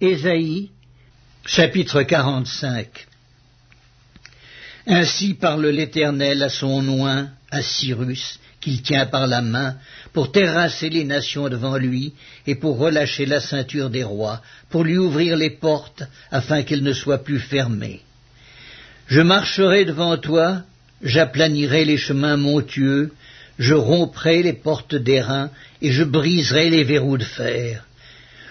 Ésaïe, chapitre 45 Ainsi parle l'Éternel à son oint, à Cyrus, qu'il tient par la main, pour terrasser les nations devant lui, et pour relâcher la ceinture des rois, pour lui ouvrir les portes, afin qu'elles ne soient plus fermées. Je marcherai devant toi, j'aplanirai les chemins montueux, je romprai les portes d'airain, et je briserai les verrous de fer.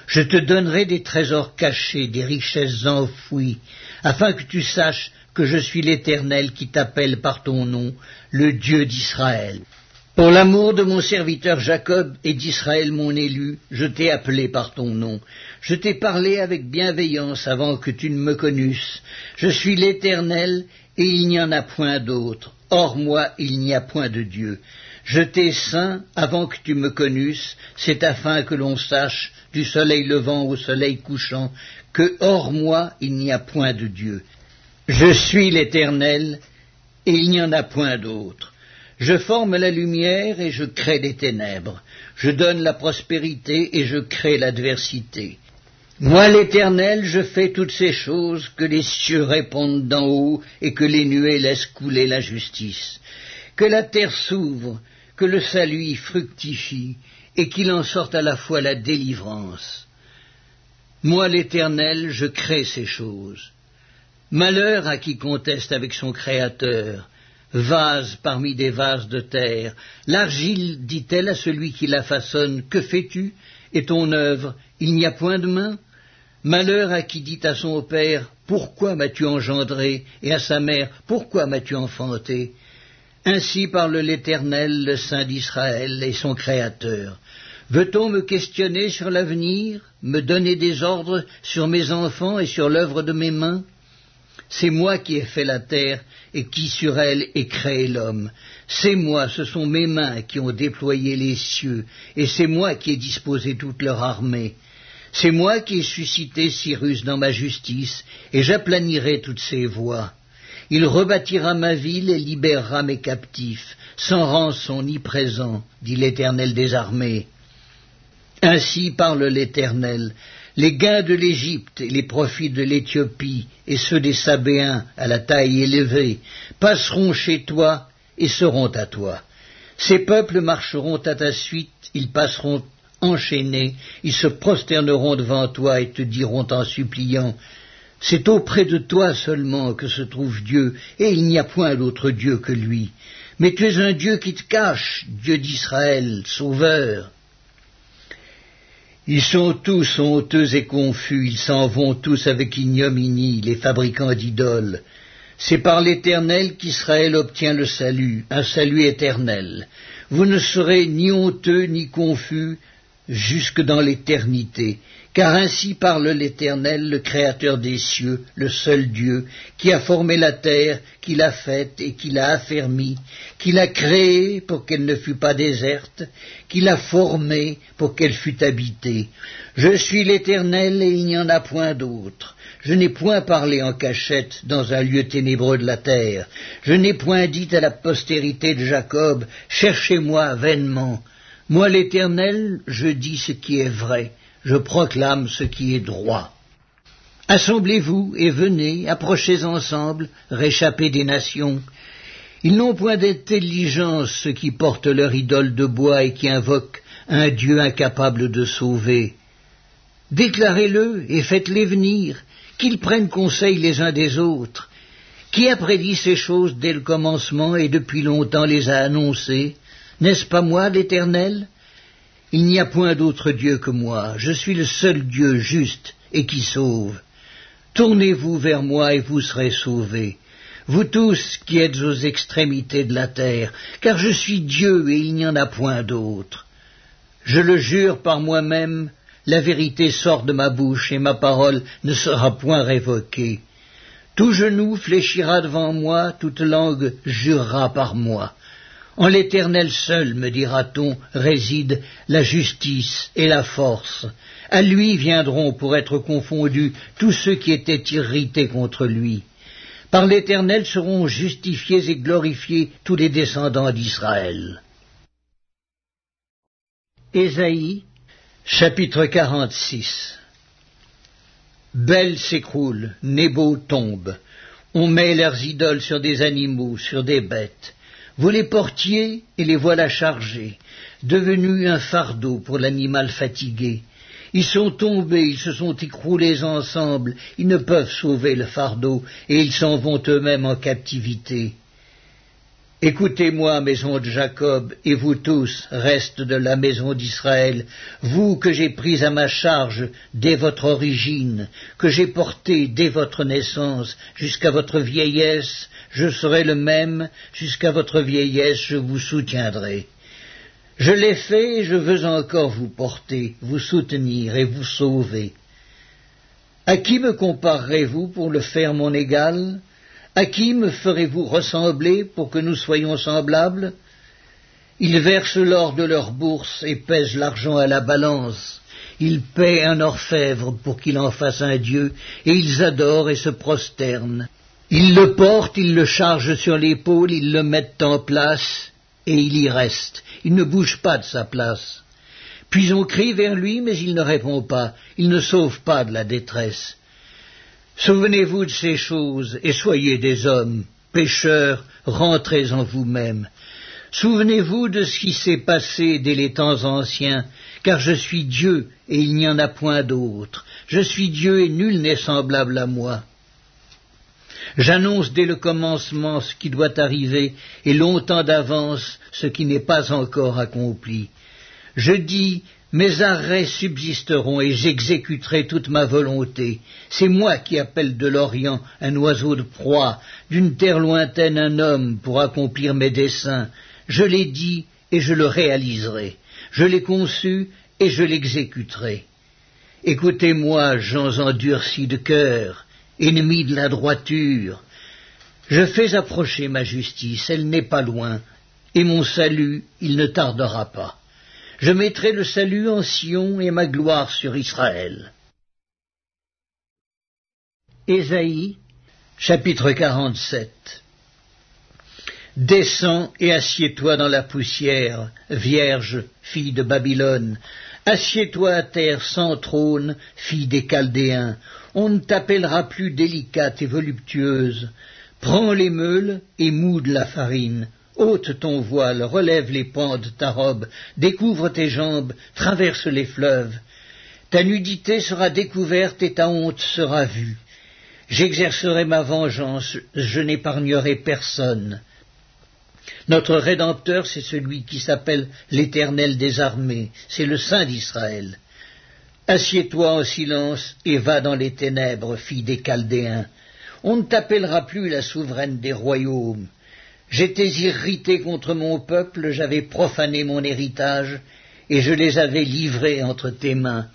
Je te donnerai des trésors cachés, des richesses enfouies, afin que tu saches que je suis l'Éternel qui t'appelle par ton nom, le Dieu d'Israël. Pour l'amour de mon serviteur Jacob et d'Israël mon élu, je t'ai appelé par ton nom. Je t'ai parlé avec bienveillance avant que tu ne me connusses. Je suis l'Éternel, et il n'y en a point d'autre. Hors moi, il n'y a point de Dieu. Je t'ai saint avant que tu me connusses, c'est afin que l'on sache, du soleil levant au soleil couchant, que hors moi il n'y a point de Dieu. Je suis l'Éternel, et il n'y en a point d'autre. Je forme la lumière et je crée des ténèbres. Je donne la prospérité et je crée l'adversité. Moi l'Éternel, je fais toutes ces choses, que les cieux répondent d'en haut et que les nuées laissent couler la justice. Que la terre s'ouvre, que le salut fructifie, et qu'il en sorte à la fois la délivrance. Moi l'Éternel, je crée ces choses. Malheur à qui conteste avec son Créateur, vase parmi des vases de terre. L'argile dit-elle à celui qui la façonne, Que fais-tu? Et ton œuvre, il n'y a point de main? Malheur à qui dit à son père, Pourquoi m'as-tu engendré? Et à sa mère, Pourquoi m'as-tu enfanté? Ainsi parle l'Éternel, le Saint d'Israël et son Créateur. Veut-on me questionner sur l'avenir, me donner des ordres sur mes enfants et sur l'œuvre de mes mains? C'est moi qui ai fait la terre et qui sur elle ai créé l'homme. C'est moi, ce sont mes mains qui ont déployé les cieux, et c'est moi qui ai disposé toute leur armée. C'est moi qui ai suscité Cyrus dans ma justice, et j'aplanirai toutes ses voies. Il rebâtira ma ville et libérera mes captifs, sans rançon ni présent, dit l'Éternel des armées. Ainsi parle l'Éternel. Les gains de l'Égypte et les profits de l'Éthiopie et ceux des Sabéens à la taille élevée passeront chez toi et seront à toi. Ces peuples marcheront à ta suite, ils passeront enchaînés, ils se prosterneront devant toi et te diront en suppliant c'est auprès de toi seulement que se trouve Dieu, et il n'y a point d'autre Dieu que lui. Mais tu es un Dieu qui te cache, Dieu d'Israël, Sauveur. Ils sont tous honteux et confus, ils s'en vont tous avec ignominie, les fabricants d'idoles. C'est par l'Éternel qu'Israël obtient le salut, un salut éternel. Vous ne serez ni honteux ni confus, jusque dans l'éternité. Car ainsi parle l'Éternel, le Créateur des cieux, le seul Dieu, qui a formé la terre, qui l'a faite et qui l'a affermie, qui l'a créée pour qu'elle ne fût pas déserte, qui l'a formée pour qu'elle fût habitée. Je suis l'Éternel et il n'y en a point d'autre. Je n'ai point parlé en cachette dans un lieu ténébreux de la terre. Je n'ai point dit à la postérité de Jacob, cherchez-moi vainement. Moi l'Éternel, je dis ce qui est vrai, je proclame ce qui est droit. Assemblez-vous et venez, approchez ensemble, réchappez des nations. Ils n'ont point d'intelligence ceux qui portent leur idole de bois et qui invoquent un Dieu incapable de sauver. Déclarez-le et faites-les venir, qu'ils prennent conseil les uns des autres. Qui a prédit ces choses dès le commencement et depuis longtemps les a annoncées? N'est-ce pas moi l'Éternel? Il n'y a point d'autre Dieu que moi, je suis le seul Dieu juste et qui sauve. Tournez-vous vers moi et vous serez sauvés, vous tous qui êtes aux extrémités de la terre, car je suis Dieu et il n'y en a point d'autre. Je le jure par moi-même, la vérité sort de ma bouche et ma parole ne sera point révoquée. Tout genou fléchira devant moi, toute langue jurera par moi. En l'Éternel seul, me dira-t-on, réside la justice et la force. À lui viendront pour être confondus tous ceux qui étaient irrités contre lui. Par l'Éternel seront justifiés et glorifiés tous les descendants d'Israël. Ésaïe, chapitre 46 Bel s'écroule, Nebo tombe. On met leurs idoles sur des animaux, sur des bêtes. Vous les portiez et les voilà chargés, devenus un fardeau pour l'animal fatigué. Ils sont tombés, ils se sont écroulés ensemble, ils ne peuvent sauver le fardeau, et ils s'en vont eux-mêmes en captivité. Écoutez-moi, maison de Jacob, et vous tous, reste de la maison d'Israël, vous que j'ai pris à ma charge dès votre origine, que j'ai porté dès votre naissance jusqu'à votre vieillesse, je serai le même, jusqu'à votre vieillesse je vous soutiendrai. Je l'ai fait et je veux encore vous porter, vous soutenir et vous sauver. À qui me comparerez-vous pour le faire mon égal? À qui me ferez-vous ressembler pour que nous soyons semblables? Ils versent l'or de leur bourse et pèsent l'argent à la balance. Ils paient un orfèvre pour qu'il en fasse un dieu, et ils adorent et se prosternent. Ils le portent, ils le chargent sur l'épaule, ils le mettent en place, et il y reste. Il ne bouge pas de sa place. Puis on crie vers lui, mais il ne répond pas. Il ne sauve pas de la détresse. Souvenez-vous de ces choses et soyez des hommes, pécheurs, rentrez en vous-même. Souvenez-vous de ce qui s'est passé dès les temps anciens, car je suis Dieu et il n'y en a point d'autre. Je suis Dieu et nul n'est semblable à moi. J'annonce dès le commencement ce qui doit arriver et longtemps d'avance ce qui n'est pas encore accompli. Je dis mes arrêts subsisteront et j'exécuterai toute ma volonté. C'est moi qui appelle de l'Orient un oiseau de proie, d'une terre lointaine un homme pour accomplir mes desseins. Je l'ai dit et je le réaliserai. Je l'ai conçu et je l'exécuterai. Écoutez-moi, gens endurcis de cœur, ennemi de la droiture. Je fais approcher ma justice, elle n'est pas loin, et mon salut, il ne tardera pas. Je mettrai le salut en Sion et ma gloire sur Israël. Ésaïe, chapitre 47 Descends et assieds-toi dans la poussière, vierge, fille de Babylone. Assieds-toi à terre sans trône, fille des Chaldéens on ne t'appellera plus délicate et voluptueuse. Prends les meules et moude la farine. Ôte ton voile, relève les pans de ta robe, découvre tes jambes, traverse les fleuves. Ta nudité sera découverte et ta honte sera vue. J'exercerai ma vengeance, je n'épargnerai personne. Notre Rédempteur, c'est celui qui s'appelle l'Éternel des armées, c'est le Saint d'Israël. Assieds-toi en silence et va dans les ténèbres, fille des Chaldéens. On ne t'appellera plus la souveraine des royaumes. J'étais irrité contre mon peuple, j'avais profané mon héritage, et je les avais livrés entre tes mains.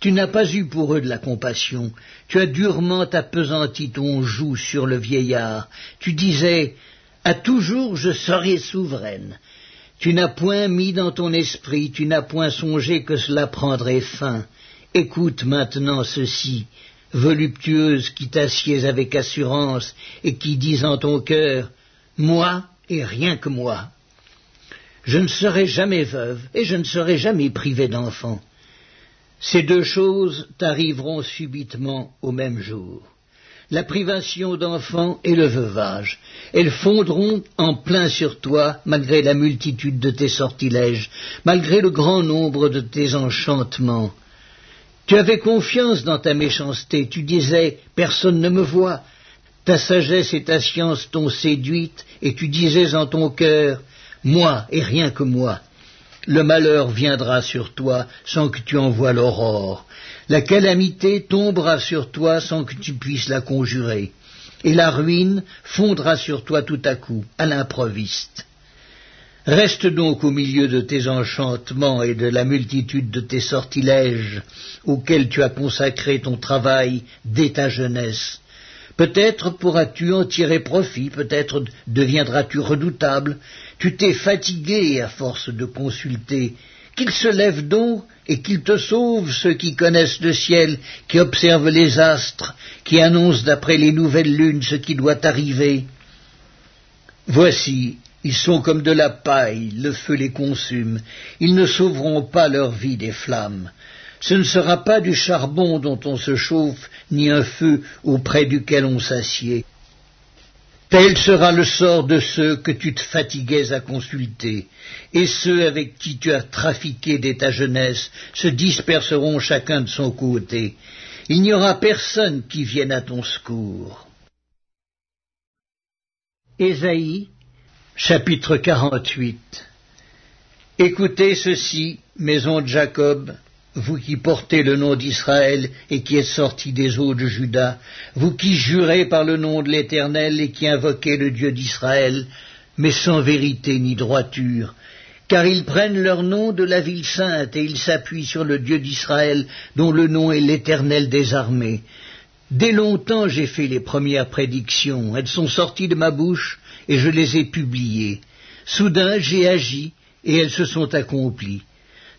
Tu n'as pas eu pour eux de la compassion, tu as durement appesanti ton joug sur le vieillard. Tu disais, à toujours je serai souveraine. Tu n'as point mis dans ton esprit, tu n'as point songé que cela prendrait fin. Écoute maintenant ceci, voluptueuse qui t'assieds avec assurance et qui dis en ton cœur, moi et rien que moi. Je ne serai jamais veuve et je ne serai jamais privée d'enfant. Ces deux choses t'arriveront subitement au même jour. La privation d'enfants et le veuvage. Elles fondront en plein sur toi, malgré la multitude de tes sortilèges, malgré le grand nombre de tes enchantements. Tu avais confiance dans ta méchanceté, tu disais Personne ne me voit. Ta sagesse et ta science t'ont séduite, et tu disais en ton cœur Moi et rien que moi. Le malheur viendra sur toi sans que tu en vois l'aurore. La calamité tombera sur toi sans que tu puisses la conjurer. Et la ruine fondra sur toi tout à coup, à l'improviste. Reste donc au milieu de tes enchantements et de la multitude de tes sortilèges auxquels tu as consacré ton travail dès ta jeunesse. Peut-être pourras-tu en tirer profit, peut-être deviendras-tu redoutable. Tu t'es fatigué à force de consulter. Qu'il se lève donc et qu'il te sauve ceux qui connaissent le ciel, qui observent les astres, qui annoncent d'après les nouvelles lunes ce qui doit arriver. Voici, ils sont comme de la paille, le feu les consume, ils ne sauveront pas leur vie des flammes. Ce ne sera pas du charbon dont on se chauffe, ni un feu auprès duquel on s'assied. Tel sera le sort de ceux que tu te fatiguais à consulter, et ceux avec qui tu as trafiqué dès ta jeunesse se disperseront chacun de son côté. Il n'y aura personne qui vienne à ton secours. Ésaïe, chapitre 48 Écoutez ceci, maison de Jacob, vous qui portez le nom d'Israël et qui êtes sortis des eaux de Juda, vous qui jurez par le nom de l'Éternel et qui invoquez le Dieu d'Israël, mais sans vérité ni droiture, car ils prennent leur nom de la ville sainte et ils s'appuient sur le Dieu d'Israël, dont le nom est l'Éternel des armées. Dès longtemps j'ai fait les premières prédictions, elles sont sorties de ma bouche et je les ai publiées. Soudain j'ai agi et elles se sont accomplies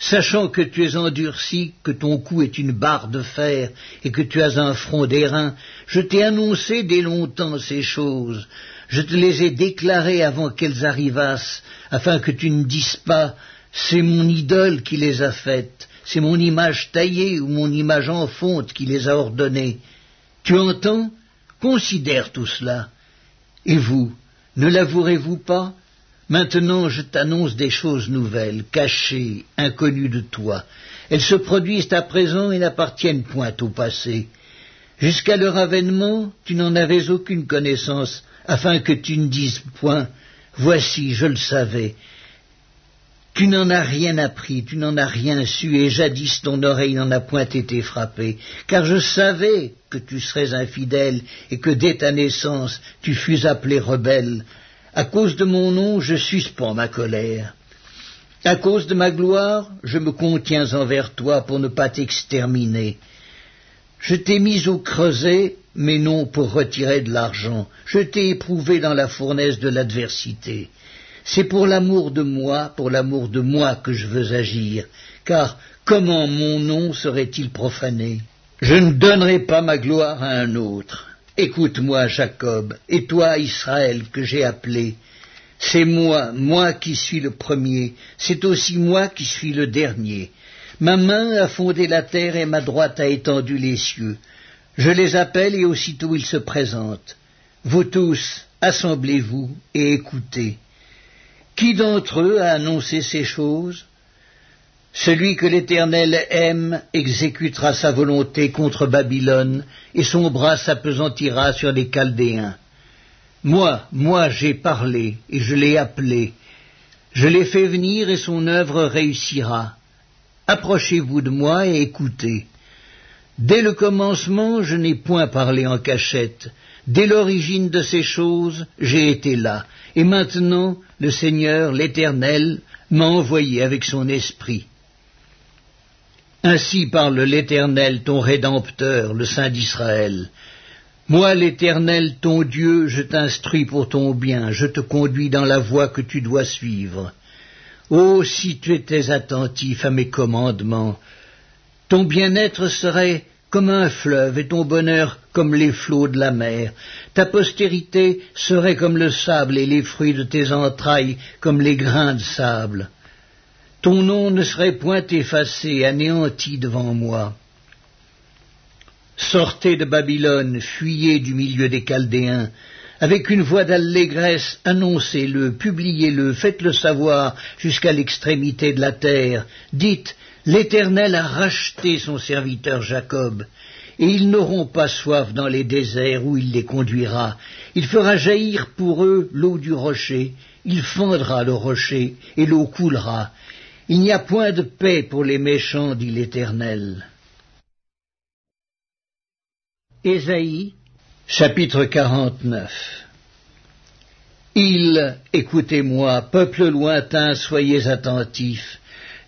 sachant que tu es endurci, que ton cou est une barre de fer, et que tu as un front d'airain, je t'ai annoncé dès longtemps ces choses, je te les ai déclarées avant qu'elles arrivassent, afin que tu ne dises pas, c'est mon idole qui les a faites, c'est mon image taillée ou mon image en fonte qui les a ordonnées. Tu entends? Considère tout cela. Et vous, ne l'avouerez-vous pas? Maintenant je t'annonce des choses nouvelles, cachées, inconnues de toi. Elles se produisent à présent et n'appartiennent point au passé. Jusqu'à leur avènement, tu n'en avais aucune connaissance, afin que tu ne dises point Voici, je le savais. Tu n'en as rien appris, tu n'en as rien su, et jadis ton oreille n'en a point été frappée, car je savais que tu serais infidèle, et que dès ta naissance tu fus appelé rebelle, à cause de mon nom, je suspends ma colère. À cause de ma gloire, je me contiens envers toi pour ne pas t'exterminer. Je t'ai mis au creuset, mais non pour retirer de l'argent. Je t'ai éprouvé dans la fournaise de l'adversité. C'est pour l'amour de moi, pour l'amour de moi que je veux agir, car comment mon nom serait-il profané? Je ne donnerai pas ma gloire à un autre. Écoute-moi, Jacob, et toi, Israël, que j'ai appelé. C'est moi, moi qui suis le premier, c'est aussi moi qui suis le dernier. Ma main a fondé la terre et ma droite a étendu les cieux. Je les appelle et aussitôt ils se présentent. Vous tous, assemblez-vous et écoutez. Qui d'entre eux a annoncé ces choses? Celui que l'Éternel aime exécutera sa volonté contre Babylone, et son bras s'apesantira sur les Chaldéens. Moi, moi j'ai parlé, et je l'ai appelé. Je l'ai fait venir, et son œuvre réussira. Approchez-vous de moi et écoutez. Dès le commencement, je n'ai point parlé en cachette. Dès l'origine de ces choses, j'ai été là. Et maintenant, le Seigneur, l'Éternel, m'a envoyé avec son esprit. Ainsi parle l'Éternel, ton Rédempteur, le Saint d'Israël. Moi, l'Éternel, ton Dieu, je t'instruis pour ton bien, je te conduis dans la voie que tu dois suivre. Oh, si tu étais attentif à mes commandements, ton bien-être serait comme un fleuve et ton bonheur comme les flots de la mer. Ta postérité serait comme le sable et les fruits de tes entrailles comme les grains de sable ton nom ne serait point effacé, anéanti devant moi. Sortez de Babylone, fuyez du milieu des Chaldéens, avec une voix d'allégresse, annoncez-le, publiez-le, faites-le savoir jusqu'à l'extrémité de la terre. Dites, l'Éternel a racheté son serviteur Jacob, et ils n'auront pas soif dans les déserts où il les conduira. Il fera jaillir pour eux l'eau du rocher, il fendra le rocher, et l'eau coulera, il n'y a point de paix pour les méchants, dit l'Éternel. Ésaïe, chapitre 49 Il, écoutez-moi, peuple lointain, soyez attentifs.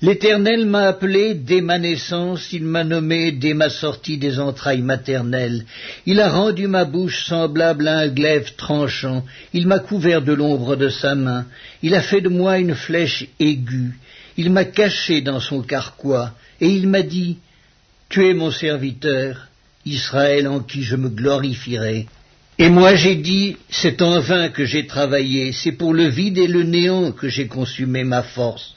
L'Éternel m'a appelé dès ma naissance, il m'a nommé dès ma sortie des entrailles maternelles. Il a rendu ma bouche semblable à un glaive tranchant, il m'a couvert de l'ombre de sa main, il a fait de moi une flèche aiguë, il m'a caché dans son carquois, et il m'a dit, Tu es mon serviteur, Israël en qui je me glorifierai. Et moi j'ai dit, c'est en vain que j'ai travaillé, c'est pour le vide et le néant que j'ai consumé ma force.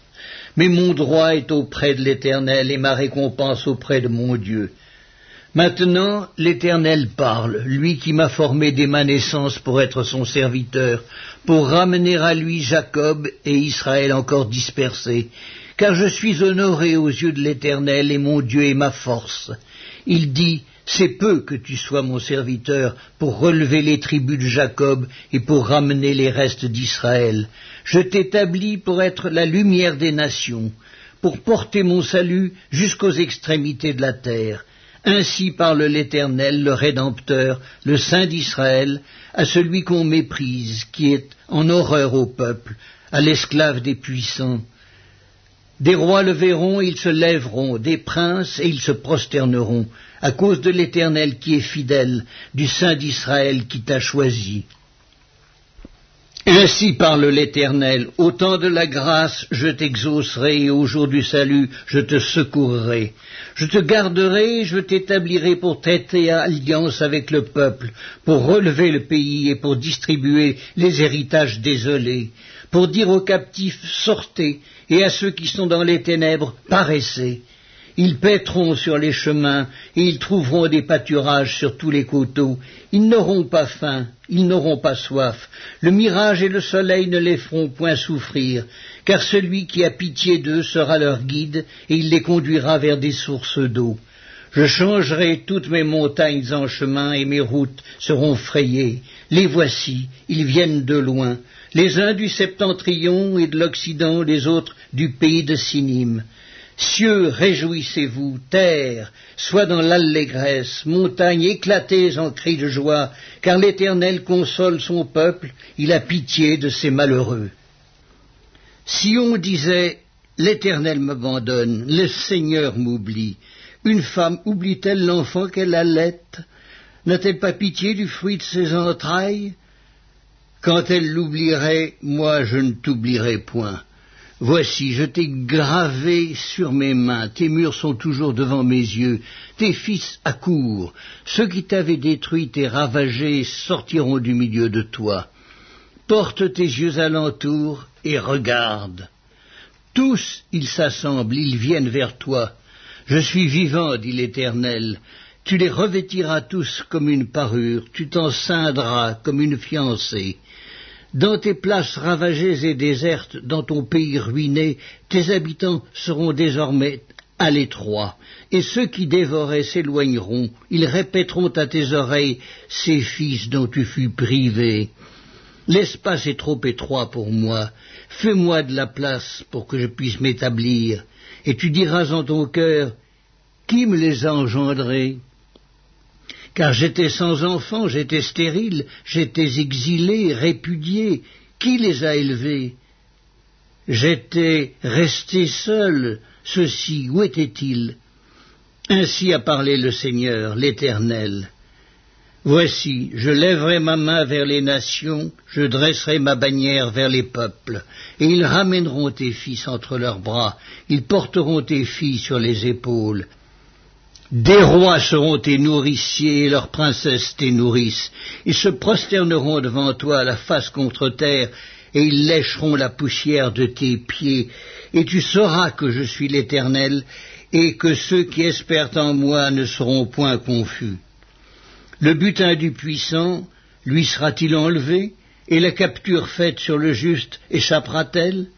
mais mon droit est auprès de l'Éternel et ma récompense auprès de mon Dieu. Maintenant l'Éternel parle, lui qui m'a formé dès ma naissance pour être son serviteur, pour ramener à lui Jacob et Israël encore dispersés, car je suis honoré aux yeux de l'Éternel et mon Dieu est ma force. Il dit, c'est peu que tu sois mon serviteur pour relever les tribus de Jacob et pour ramener les restes d'Israël. Je t'établis pour être la lumière des nations, pour porter mon salut jusqu'aux extrémités de la terre. Ainsi parle l'Éternel, le Rédempteur, le Saint d'Israël, à celui qu'on méprise, qui est en horreur au peuple, à l'esclave des puissants. Des rois le verront, ils se lèveront, des princes, et ils se prosterneront, à cause de l'Éternel qui est fidèle, du Saint d'Israël qui t'a choisi. Ainsi parle l'Éternel, au temps de la grâce je t'exaucerai et au jour du salut je te secourrai. Je te garderai et je t'établirai pour traiter alliance avec le peuple, pour relever le pays et pour distribuer les héritages désolés, pour dire aux captifs sortez et à ceux qui sont dans les ténèbres paraissez. Ils paîtront sur les chemins, et ils trouveront des pâturages sur tous les coteaux. Ils n'auront pas faim, ils n'auront pas soif. Le mirage et le soleil ne les feront point souffrir, car celui qui a pitié d'eux sera leur guide, et il les conduira vers des sources d'eau. Je changerai toutes mes montagnes en chemin, et mes routes seront frayées. Les voici, ils viennent de loin, les uns du septentrion et de l'Occident, les autres du pays de Sinim. Cieux, réjouissez-vous, terre, sois dans l'allégresse, montagnes, éclatez en cris de joie, car l'Éternel console son peuple, il a pitié de ses malheureux. Si on disait L'Éternel m'abandonne, le Seigneur m'oublie, une femme oublie-t-elle l'enfant qu'elle allait? N'a-t-elle pas pitié du fruit de ses entrailles? Quand elle l'oublierait, moi je ne t'oublierai point. Voici, je t'ai gravé sur mes mains, tes murs sont toujours devant mes yeux, tes fils accourent, ceux qui t'avaient détruit et ravagé sortiront du milieu de toi. Porte tes yeux alentour et regarde. Tous ils s'assemblent, ils viennent vers toi. Je suis vivant, dit l'Éternel. Tu les revêtiras tous comme une parure, tu t'en ceindras comme une fiancée. Dans tes places ravagées et désertes, dans ton pays ruiné, tes habitants seront désormais à l'étroit, et ceux qui dévoraient s'éloigneront, ils répéteront à tes oreilles ces fils dont tu fus privé. L'espace est trop étroit pour moi, fais-moi de la place pour que je puisse m'établir, et tu diras en ton cœur, qui me les a engendrés? Car j'étais sans enfant, j'étais stérile, j'étais exilé, répudié. Qui les a élevés? J'étais resté seul. Ceux-ci, où étaient-ils Ainsi a parlé le Seigneur, l'Éternel. Voici, je lèverai ma main vers les nations, je dresserai ma bannière vers les peuples, et ils ramèneront tes fils entre leurs bras, ils porteront tes filles sur les épaules, des rois seront tes nourriciers et leurs princesses tes nourrices. Ils se prosterneront devant toi la face contre terre et ils lécheront la poussière de tes pieds. Et tu sauras que je suis l'Éternel et que ceux qui espèrent en moi ne seront point confus. Le butin du puissant lui sera-t-il enlevé et la capture faite sur le juste échappera-t-elle?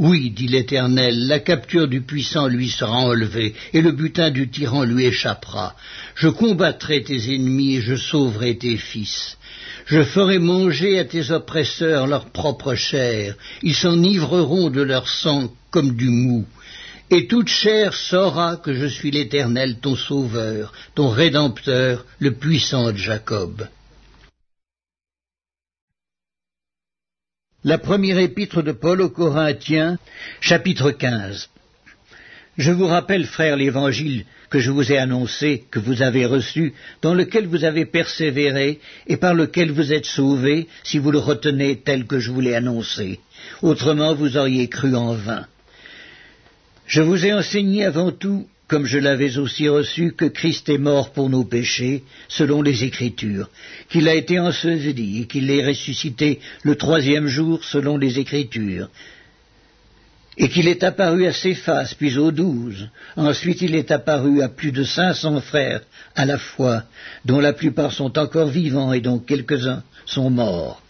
Oui, dit l'Éternel, la capture du puissant lui sera enlevée, et le butin du tyran lui échappera. Je combattrai tes ennemis et je sauverai tes fils. Je ferai manger à tes oppresseurs leur propre chair, ils s'enivreront de leur sang comme du mou. Et toute chair saura que je suis l'Éternel, ton sauveur, ton rédempteur, le puissant de Jacob. La première épître de Paul aux Corinthiens, chapitre 15. Je vous rappelle, frères, l'évangile que je vous ai annoncé, que vous avez reçu, dans lequel vous avez persévéré et par lequel vous êtes sauvés, si vous le retenez tel que je vous l'ai annoncé. Autrement, vous auriez cru en vain. Je vous ai enseigné avant tout comme je l'avais aussi reçu, que Christ est mort pour nos péchés, selon les Écritures, qu'il a été enseveli et qu'il est ressuscité le troisième jour, selon les Écritures, et qu'il est apparu à Céphas, puis aux douze. Ensuite il est apparu à plus de cinq cents frères à la fois, dont la plupart sont encore vivants et dont quelques-uns sont morts.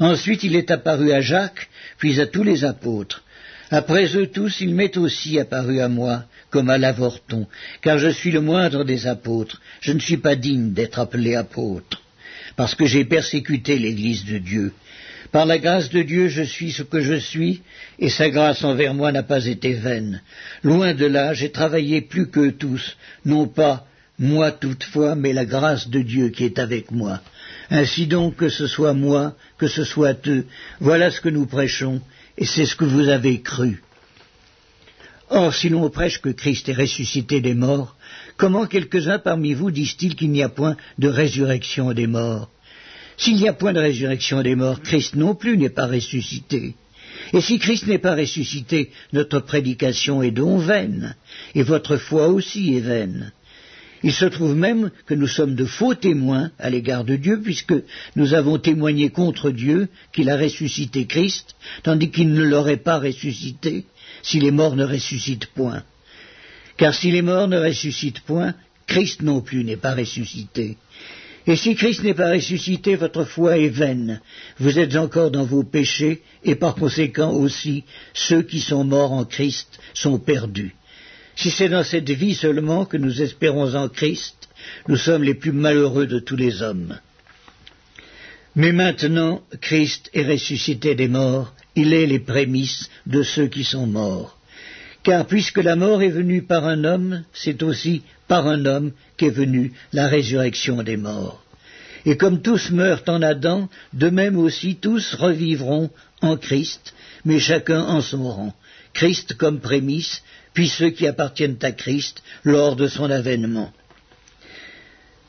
Ensuite il est apparu à Jacques, puis à tous les apôtres. Après eux tous, il m'est aussi apparu à moi, comme à l'avorton, car je suis le moindre des apôtres. Je ne suis pas digne d'être appelé apôtre, parce que j'ai persécuté l'Église de Dieu. Par la grâce de Dieu, je suis ce que je suis, et sa grâce envers moi n'a pas été vaine. Loin de là, j'ai travaillé plus qu'eux tous, non pas moi toutefois, mais la grâce de Dieu qui est avec moi. Ainsi donc, que ce soit moi, que ce soit eux, voilà ce que nous prêchons, et c'est ce que vous avez cru. Or, si l'on prêche que Christ est ressuscité des morts, comment quelques-uns parmi vous disent-ils qu'il n'y a point de résurrection des morts? S'il n'y a point de résurrection des morts, Christ non plus n'est pas ressuscité. Et si Christ n'est pas ressuscité, notre prédication est donc vaine, et votre foi aussi est vaine. Il se trouve même que nous sommes de faux témoins à l'égard de Dieu, puisque nous avons témoigné contre Dieu qu'il a ressuscité Christ, tandis qu'il ne l'aurait pas ressuscité si les morts ne ressuscitent point. Car si les morts ne ressuscitent point, Christ non plus n'est pas ressuscité. Et si Christ n'est pas ressuscité, votre foi est vaine. Vous êtes encore dans vos péchés, et par conséquent aussi, ceux qui sont morts en Christ sont perdus. Si c'est dans cette vie seulement que nous espérons en Christ, nous sommes les plus malheureux de tous les hommes. Mais maintenant, Christ est ressuscité des morts, il est les prémices de ceux qui sont morts. Car puisque la mort est venue par un homme, c'est aussi par un homme qu'est venue la résurrection des morts. Et comme tous meurent en Adam, de même aussi tous revivront en Christ, mais chacun en son rang. Christ comme prémisse, puis ceux qui appartiennent à Christ lors de son avènement.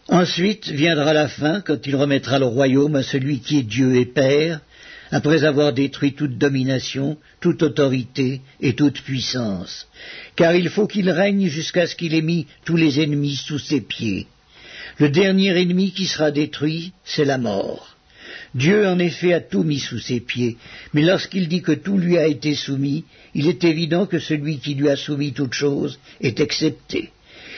Ensuite viendra la fin, quand il remettra le royaume à celui qui est Dieu et Père, après avoir détruit toute domination, toute autorité et toute puissance, car il faut qu'il règne jusqu'à ce qu'il ait mis tous les ennemis sous ses pieds. Le dernier ennemi qui sera détruit, c'est la mort. Dieu en effet a tout mis sous ses pieds, mais lorsqu'il dit que tout lui a été soumis, il est évident que celui qui lui a soumis toute chose est excepté.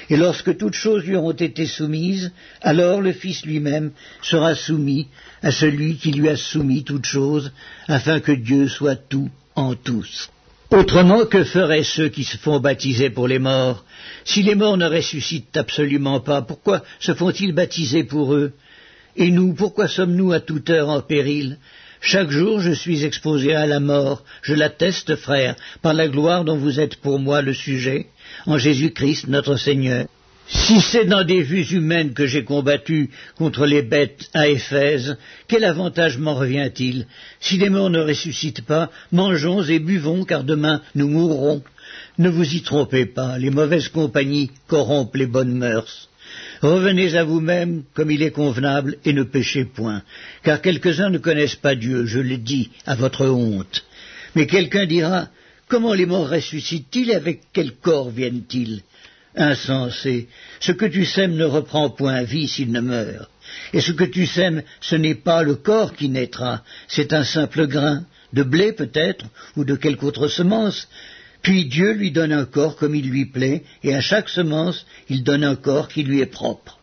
Et lorsque toutes choses lui auront été soumises, alors le Fils lui-même sera soumis à celui qui lui a soumis toutes choses, afin que Dieu soit tout en tous. Autrement, que feraient ceux qui se font baptiser pour les morts? Si les morts ne ressuscitent absolument pas, pourquoi se font-ils baptiser pour eux? Et nous, pourquoi sommes-nous à toute heure en péril? Chaque jour je suis exposé à la mort, je l'atteste, frère, par la gloire dont vous êtes pour moi le sujet, en Jésus-Christ notre Seigneur. Si c'est dans des vues humaines que j'ai combattu contre les bêtes à Éphèse, quel avantage m'en revient-il? Si les morts ne ressuscitent pas, mangeons et buvons, car demain nous mourrons. Ne vous y trompez pas, les mauvaises compagnies corrompent les bonnes mœurs. Revenez à vous-même comme il est convenable et ne péchez point, car quelques-uns ne connaissent pas Dieu, je le dis, à votre honte. Mais quelqu'un dira, comment les morts ressuscitent-ils et avec quel corps viennent-ils? Insensé, ce que tu sèmes ne reprend point vie s'il ne meurt. Et ce que tu sèmes, ce n'est pas le corps qui naîtra, c'est un simple grain, de blé peut-être, ou de quelque autre semence, puis Dieu lui donne un corps comme il lui plaît, et à chaque semence, il donne un corps qui lui est propre.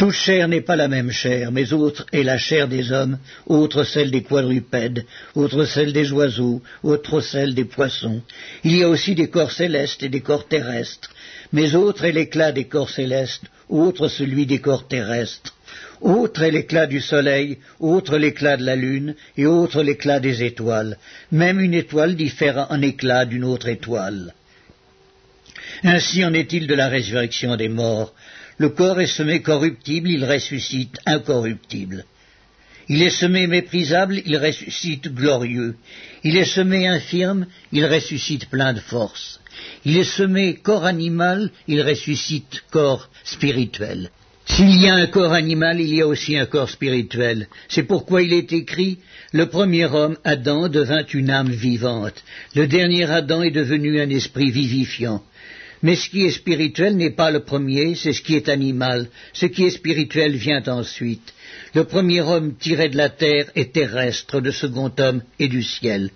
Toute chair n'est pas la même chair, mais autre est la chair des hommes, autre celle des quadrupèdes, autre celle des oiseaux, autre celle des poissons. Il y a aussi des corps célestes et des corps terrestres, mais autre est l'éclat des corps célestes, autre celui des corps terrestres. Autre est l'éclat du soleil, autre l'éclat de la lune, et autre l'éclat des étoiles. Même une étoile diffère en éclat d'une autre étoile. Ainsi en est-il de la résurrection des morts. Le corps est semé corruptible, il ressuscite incorruptible. Il est semé méprisable, il ressuscite glorieux. Il est semé infirme, il ressuscite plein de force. Il est semé corps animal, il ressuscite corps spirituel. S'il y a un corps animal, il y a aussi un corps spirituel. C'est pourquoi il est écrit Le premier homme, Adam, devint une âme vivante. Le dernier Adam est devenu un esprit vivifiant. Mais ce qui est spirituel n'est pas le premier, c'est ce qui est animal. Ce qui est spirituel vient ensuite. Le premier homme tiré de la terre est terrestre, le second homme est du ciel.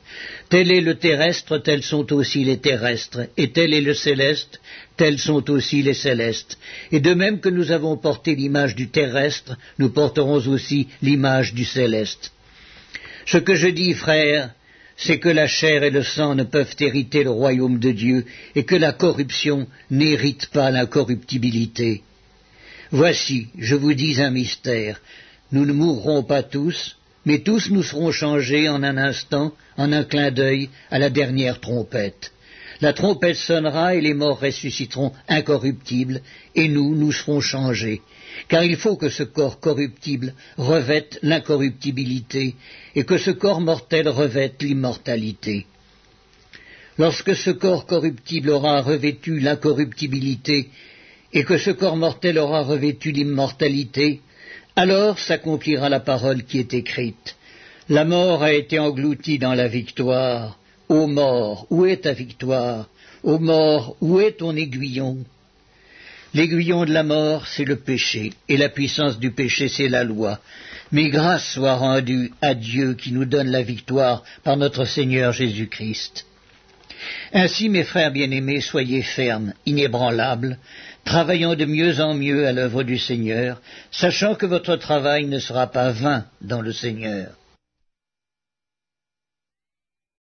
Tel est le terrestre, tels sont aussi les terrestres, et tel est le céleste, tels sont aussi les célestes. Et de même que nous avons porté l'image du terrestre, nous porterons aussi l'image du céleste. Ce que je dis, frères, c'est que la chair et le sang ne peuvent hériter le royaume de Dieu, et que la corruption n'hérite pas l'incorruptibilité. Voici, je vous dis un mystère, nous ne mourrons pas tous, mais tous nous serons changés en un instant, en un clin d'œil, à la dernière trompette. La trompette sonnera et les morts ressusciteront incorruptibles, et nous, nous serons changés. Car il faut que ce corps corruptible revête l'incorruptibilité, et que ce corps mortel revête l'immortalité. Lorsque ce corps corruptible aura revêtu l'incorruptibilité, et que ce corps mortel aura revêtu l'immortalité, alors s'accomplira la parole qui est écrite. La mort a été engloutie dans la victoire. Ô mort, où est ta victoire? Ô mort, où est ton aiguillon? L'aiguillon de la mort, c'est le péché, et la puissance du péché, c'est la loi. Mais grâce soit rendue à Dieu qui nous donne la victoire par notre Seigneur Jésus-Christ. Ainsi, mes frères bien-aimés, soyez fermes, inébranlables, travaillant de mieux en mieux à l'œuvre du Seigneur, sachant que votre travail ne sera pas vain dans le Seigneur.